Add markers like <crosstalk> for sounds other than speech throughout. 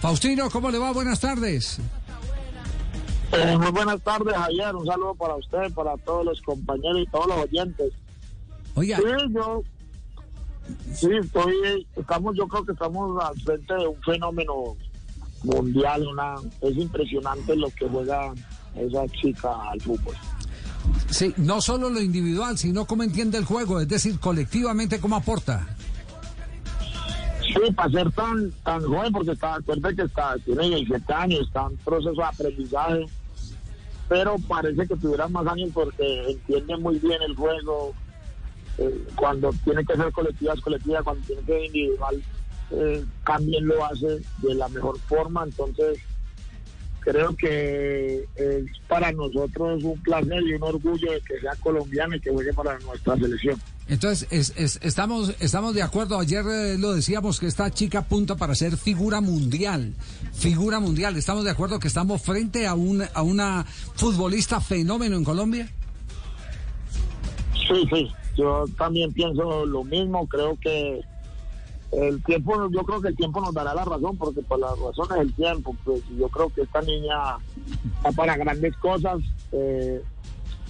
Faustino, ¿cómo le va? Buenas tardes. Eh, muy buenas tardes, Javier. Un saludo para usted, para todos los compañeros y todos los oyentes. Oiga, Sí, yo, sí, estoy, estamos, yo creo que estamos al frente de un fenómeno mundial. Una, es impresionante lo que juega esa chica al fútbol. sí, no solo lo individual, sino cómo entiende el juego, es decir, colectivamente cómo aporta. Sí, para ser tan, tan joven, porque está, acuérdate que está, tiene 17 años, está en proceso de aprendizaje, pero parece que tuviera más años porque entiende muy bien el juego. eh, cuando tiene que ser colectiva es colectiva, cuando tiene que ser individual eh, también lo hace de la mejor forma. Entonces, creo que es para nosotros un placer y un orgullo de que sea colombiana y que juegue para nuestra selección. Entonces, es- es- estamos, estamos de acuerdo. Ayer eh, lo decíamos que esta chica apunta para ser figura mundial. Figura mundial. ¿Estamos de acuerdo que estamos frente a, un, a una futbolista fenómeno en Colombia? Sí, sí, yo también pienso lo mismo, creo que el tiempo, yo creo que el tiempo nos dará la razón, porque por las razones del tiempo, pues yo creo que esta niña está para grandes cosas, eh,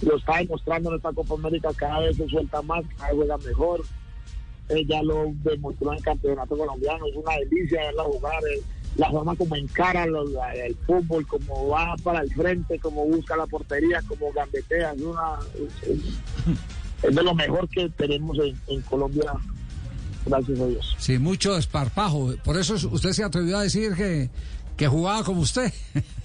lo está demostrando en esta Copa América, cada vez se suelta más, cada vez juega mejor, ella lo demostró en el campeonato colombiano, es una delicia verla jugar, eh, la forma como encara el fútbol, como va para el frente, como busca la portería, como gambetea, es una... es- de lo mejor que tenemos en, en Colombia, gracias a Dios. Sí, mucho esparpajo. Por eso usted se atrevió a decir que, que jugaba como usted. <laughs>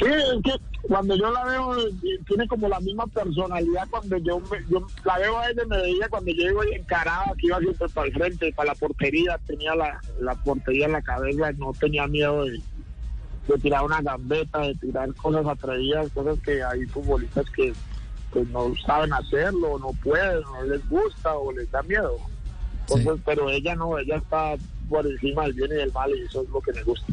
Sí, es que cuando yo la veo, eh, tiene como la misma personalidad cuando yo, me- yo la veo a ella, me veía cuando yo iba encarada, que iba siempre para el frente, para la portería, tenía la, la portería en la cabeza, no tenía miedo de, de tirar una gambeta, de tirar cosas atrevidas, cosas que hay futbolistas que pues, no saben hacerlo, no pueden, no les gusta o les da miedo. Entonces, pero ella no, ella está por encima del bien y del mal y eso es lo que me gusta.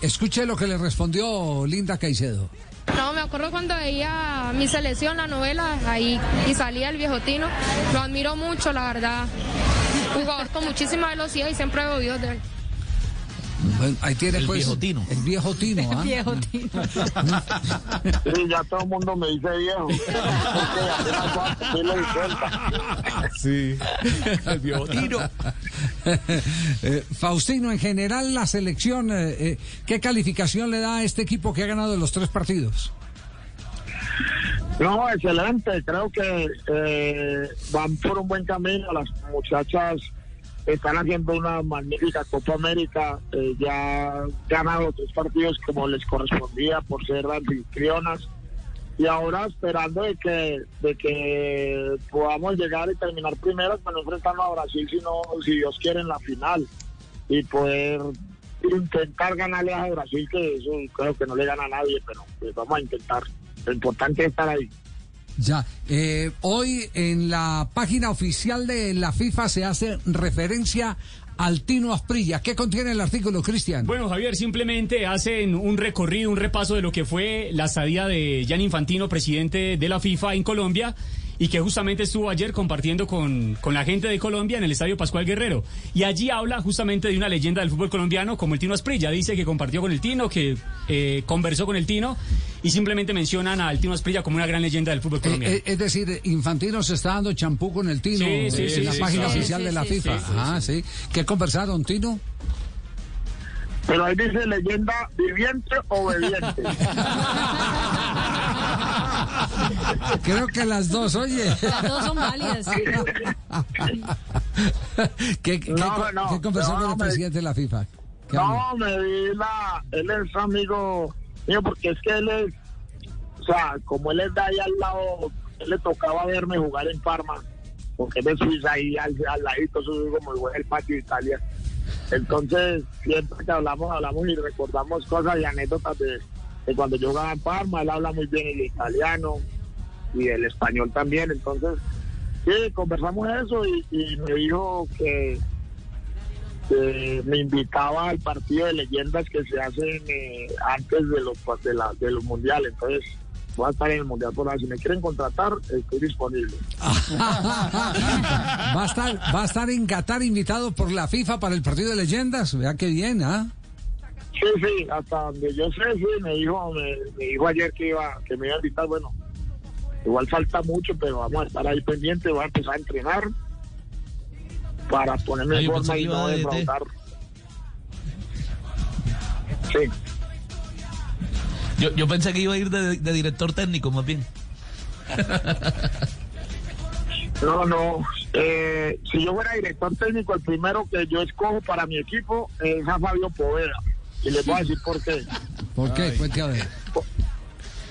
Escuche lo que le respondió Linda Caicedo. No, me acuerdo cuando veía mi selección, la novela, ahí y salía el viejo Tino. Lo admiro mucho, la verdad. Jugador con muchísima velocidad y siempre he oído de él. Bueno, ahí tiene El pues viejo Tino. el viejo Tino. ¿ah? Sí, ya todo el mundo me dice viejo. Porque apenas voy a cumplir los 60. Sí. El viejo tiro. <laughs> Eh, Faustino, en general la selección, eh, eh, ¿qué calificación le da a este equipo que ha ganado los tres partidos? No, excelente. Creo que eh, van por un buen camino. Las muchachas están haciendo una magnífica Copa América. eh, ya ganado tres partidos como les correspondía por ser anfitrionas. Y ahora esperando de que, de que podamos llegar y terminar primeros para no enfrentarnos a Brasil, sino si Dios quiere en la final. Y poder intentar ganarle a Brasil, que eso creo que no le gana a nadie, pero pues vamos a intentar. Lo importante es estar ahí. Ya, eh, hoy en la página oficial de la FIFA se hace referencia al Tino Asprilla. ¿Qué contiene el artículo, Cristian? Bueno, Javier, simplemente hacen un recorrido, un repaso de lo que fue la estadía de Gianni Infantino, presidente de la FIFA en Colombia, y que justamente estuvo ayer compartiendo con, con la gente de Colombia en el Estadio Pascual Guerrero. Y allí habla justamente de una leyenda del fútbol colombiano como el Tino Asprilla. Dice que compartió con el Tino, que eh, conversó con el Tino, y simplemente mencionan al Tino Asprilla como una gran leyenda del fútbol Eh, colombiano. eh, es decir, Infantino se está dando champú con el Tino Sí, sí, eh, sí, en la sí, página sí, oficial sí, de la FIFA. sí, sí, Ah, sí. ¿Qué conversaron, Tino? Pero ahí dice leyenda viviente o bebiente. <laughs> Creo que las dos, oye. Las dos son válidas. <laughs> ¿Qué, qué- No, qué- no, qué conversó no, con el presidente de la FIFA? No, me di la. Él es amigo mío porque es que él es. O sea, como él es de ahí al lado, él le tocaba verme jugar en Parma. Porque él es Suiza ahí al, al ladito, eso es como el patio de Italia. Entonces, siempre que hablamos, hablamos y recordamos cosas y anécdotas de, de cuando yo jugaba en Parma. Él habla muy bien el italiano y el español también. Entonces, sí, conversamos eso y, y me dijo que que me invitaba al partido de leyendas que se hacen eh, antes de los de, la, de los mundiales. Entonces, voy a estar en el Mundial por ahí. Si me quieren contratar, estoy disponible. <laughs> va, a estar, va a estar en Qatar invitado por la FIFA para el partido de leyendas. Vea qué bien, ¿ah? Sí, sí, hasta donde yo sé, sí, me dijo, me, me dijo ayer que iba, que me iba a invitar, bueno, igual falta mucho, pero vamos a estar ahí pendiente, voy a empezar a entrenar para ponerme en forma y no defraudar. Sí. Yo, yo pensé que iba a ir de, de director técnico, más bien. No, no. Eh, si yo fuera director técnico, el primero que yo escojo para mi equipo es a Fabio Poveda. Y les voy a decir por qué. ¿Por qué? Cuente a ver.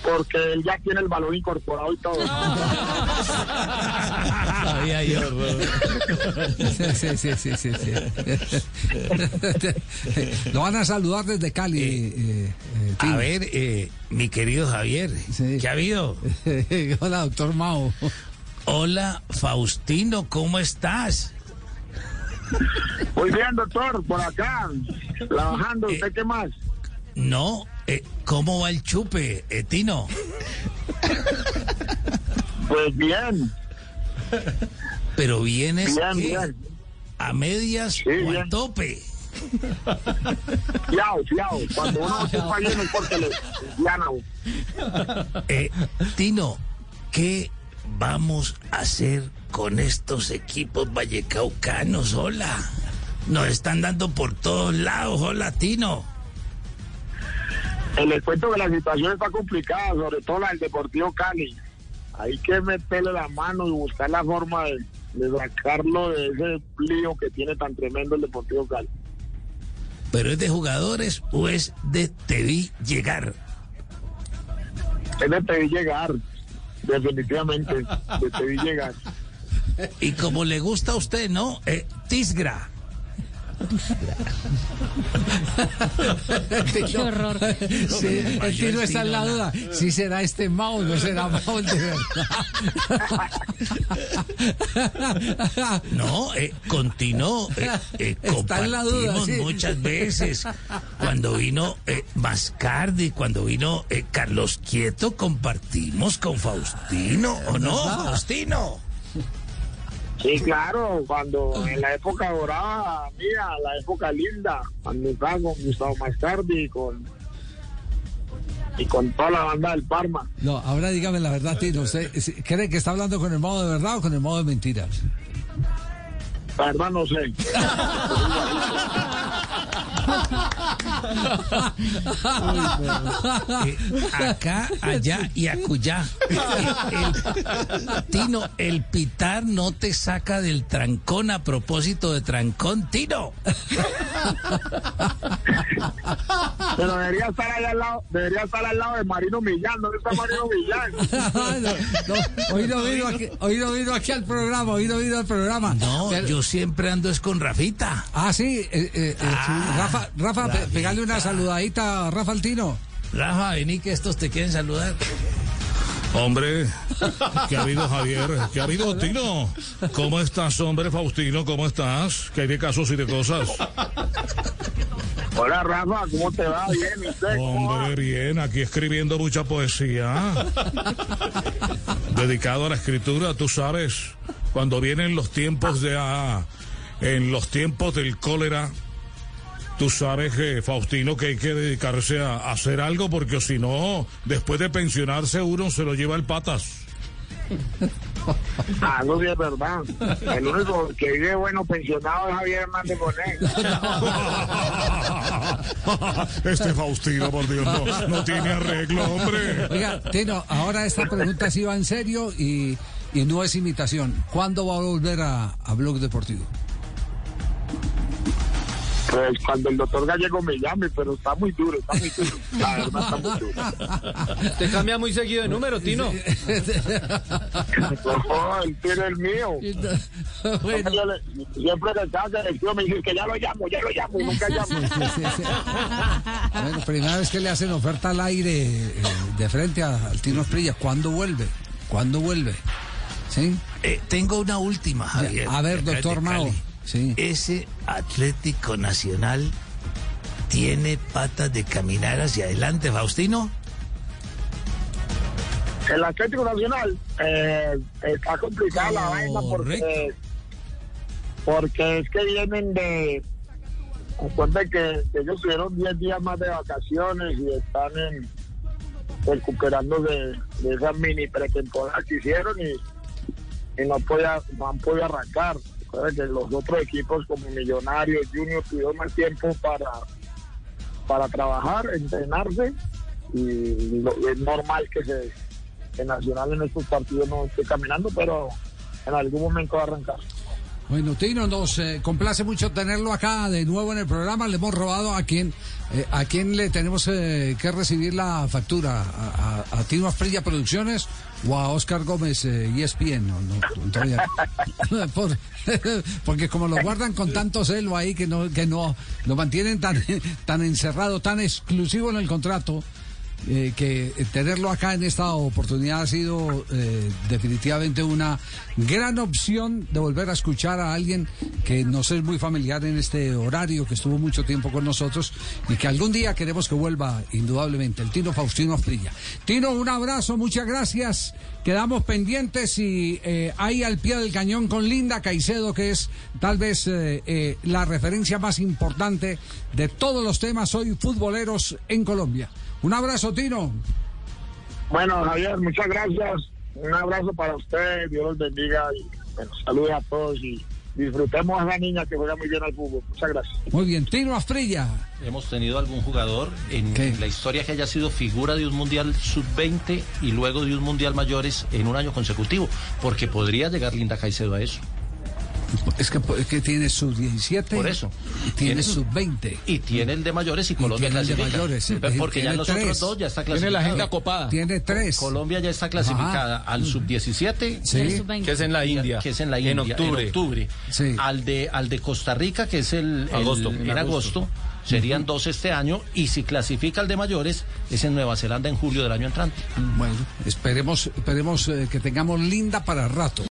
Porque él ya tiene el balón incorporado y todo. Sabía yo. Sí, sí, sí, sí, sí, sí. Lo van a saludar desde Cali. eh, eh, Tino. A ver, eh, mi querido Javier, Sí. ¿qué ha habido? <laughs> Hola, doctor Mao. Hola, Faustino, ¿cómo estás? Muy bien, doctor, por acá, trabajando. ¿Usted qué más? No, eh, ¿cómo va el chupe, eh, Tino? Pues bien, Pero vienes bien, ¿qué? bien. a medias Sí, o al bien. tope. Fiao, fiao. Cuando uno se está bien es porque le ganan. Eh, Tino, ¿qué vamos a hacer con estos equipos vallecaucanos? Hola. Nos están dando por todos lados, hola, Tino. Les cuento que la situación está complicada, sobre todo la del Deportivo Cali. Hay que meterle la mano y buscar la forma de, de sacarlo de ese lío que tiene tan tremendo el Deportivo Cali. ¿Pero es de jugadores o es de te vi llegar? Es de te vi llegar, definitivamente, de te vi llegar. Y como le gusta a usted, ¿no? Eh, Tisgra. <laughs> Qué horror. Sí, el tiro está en la duda. Si será este Mao o no será Mao de verdad. No, eh, continuó. eh, eh, <laughs> Está en la duda, compartimos sí. muchas veces. Cuando vino eh, Mascardi, cuando vino eh, Carlos Quieto, compartimos con Faustino, ¿o no, Faustino? Sí, claro, cuando en la época dorada mía, la época linda, cuando estaba con Gustavo Mascardi y con, y con toda la banda del Parma. No, ahora dígame la verdad, Tino. ¿Usted cree que está hablando con el modo de verdad o con el modo de mentiras? La verdad no sé. <laughs> Eh, acá, allá y acullá. El- Tino, el pitar no te saca del trancón a propósito de trancón, Tino. Pero debería estar ahí al lado, debería estar al lado de Marino Millán. ¿Dónde está Marino Millán? No, no, hoy, no vino aquí, hoy no vino aquí al programa, hoy no vino al programa. No, Pero- yo siempre ando es con Rafita. Ah, sí, eh, eh, eh, sí. Rafa, Rafa, pegale una saludadita a Rafa Altino. Rafa, vení que estos te quieren saludar. Hombre, ¿qué ha habido Javier? ¿Qué ha habido Tino? ¿Cómo estás, hombre Faustino? ¿Cómo estás? ¿Qué hay de casos y de cosas? Hola Rafa, ¿cómo te va? Bien, ¿y usted? Hombre, bien, aquí escribiendo mucha poesía. Dedicado a la escritura, tú sabes, cuando vienen los tiempos de... ah, en los tiempos del cólera, tú sabes que, Faustino, que hay que dedicarse a, a hacer algo, porque si no, después de pensionarse uno se lo lleva el patas. Ah, no sí es verdad. El único que vive bueno pensionado es Javier Hernández Bonet. <laughs> Este Faustino, por Dios, no, no tiene arreglo, hombre. Oiga, Tino, ahora esta pregunta sí va en serio y, y no es imitación. ¿Cuándo va a volver a, a Blog Deportivo? Pues cuando el doctor Gallego me llame, pero está muy duro, está muy duro. La verdad está muy duro. <laughs> Te cambia muy seguido de número, Tino. No, él tiene el mío. <laughs> bueno, le- Siempre que está selección me dice que ya lo llamo, ya lo llamo y nunca llamo. sí, sí, sí. Bueno, primera vez que le hacen oferta al aire eh, de frente a- al Tino Esprilla. ¿Cuándo vuelve? ¿Cuándo vuelve? ¿Sí? Eh, tengo una última, Javier. A ver, doctor Mao. Sí. Ese Atlético Nacional tiene patas de caminar hacia adelante, Faustino. El Atlético Nacional eh, está complicada la vaina porque, porque es que vienen de. Recuerden que ellos tuvieron 10 días más de vacaciones y están en, recuperando de, de esa mini pretemporada que hicieron y, y no, podía, no han podido arrancar. Que los otros equipos como Millonarios, Junior tuvieron más tiempo para, para trabajar, entrenarse y lo- es normal que se que Nacional en estos partidos no esté caminando, pero en algún momento va a arrancar. Bueno, Tino, nos eh, complace mucho tenerlo acá de nuevo en el programa. Le hemos robado a quien, eh, a quien le tenemos eh, que recibir la factura. ¿A, Tino Asprilla Producciones o a Oscar Gómez eh, ESPN? No, no, <laughs> <laughs> porque como lo guardan con tanto celo ahí que no, que no lo mantienen tan, <laughs> tan encerrado, tan exclusivo en el contrato. Eh, que tenerlo acá en esta oportunidad ha sido eh, definitivamente una gran opción de volver a escuchar a alguien que nos es muy familiar en este horario, que estuvo mucho tiempo con nosotros y que algún día queremos que vuelva indudablemente, el Tino Faustino Afrilla. Tino, un abrazo, muchas gracias. Quedamos pendientes y eh, ahí al pie del cañón con Linda Caicedo, que es tal vez eh, la referencia más importante de todos los temas hoy futboleros en Colombia. Un abrazo, Tino. Bueno, Javier, muchas gracias. Un abrazo para usted, Dios los bendiga y bueno, saludos a todos y disfrutemos a esa niña que juega muy bien al fútbol. Muchas gracias. Muy bien, Tino Afrilla. ¿Hemos tenido algún jugador en, en la historia que haya sido figura de un mundial sub-20 y luego de un mundial mayores en un año consecutivo? Porque podría llegar Linda Caicedo a eso. Es que, es que tiene sub 17. Por eso. y Tiene sub 20. Y tiene el de mayores y Colombia tiene el de mayores, sí, Pero Porque ya tiene los otros tres. dos ya está Tiene clasificado. la agenda copada. Tiene tres. Colombia ya está clasificada al sub-17. Sí. Sub-20. Que es en la India. Que es en la En India. octubre. Al, de, al de Costa Rica, que es el, el- Agosto. en En agosto. agosto. Serían dos este año. Y si clasifica al de mayores, es en Nueva Zelanda en julio del año entrante. Bueno, esperemos, esperemos eh, que tengamos linda para rato.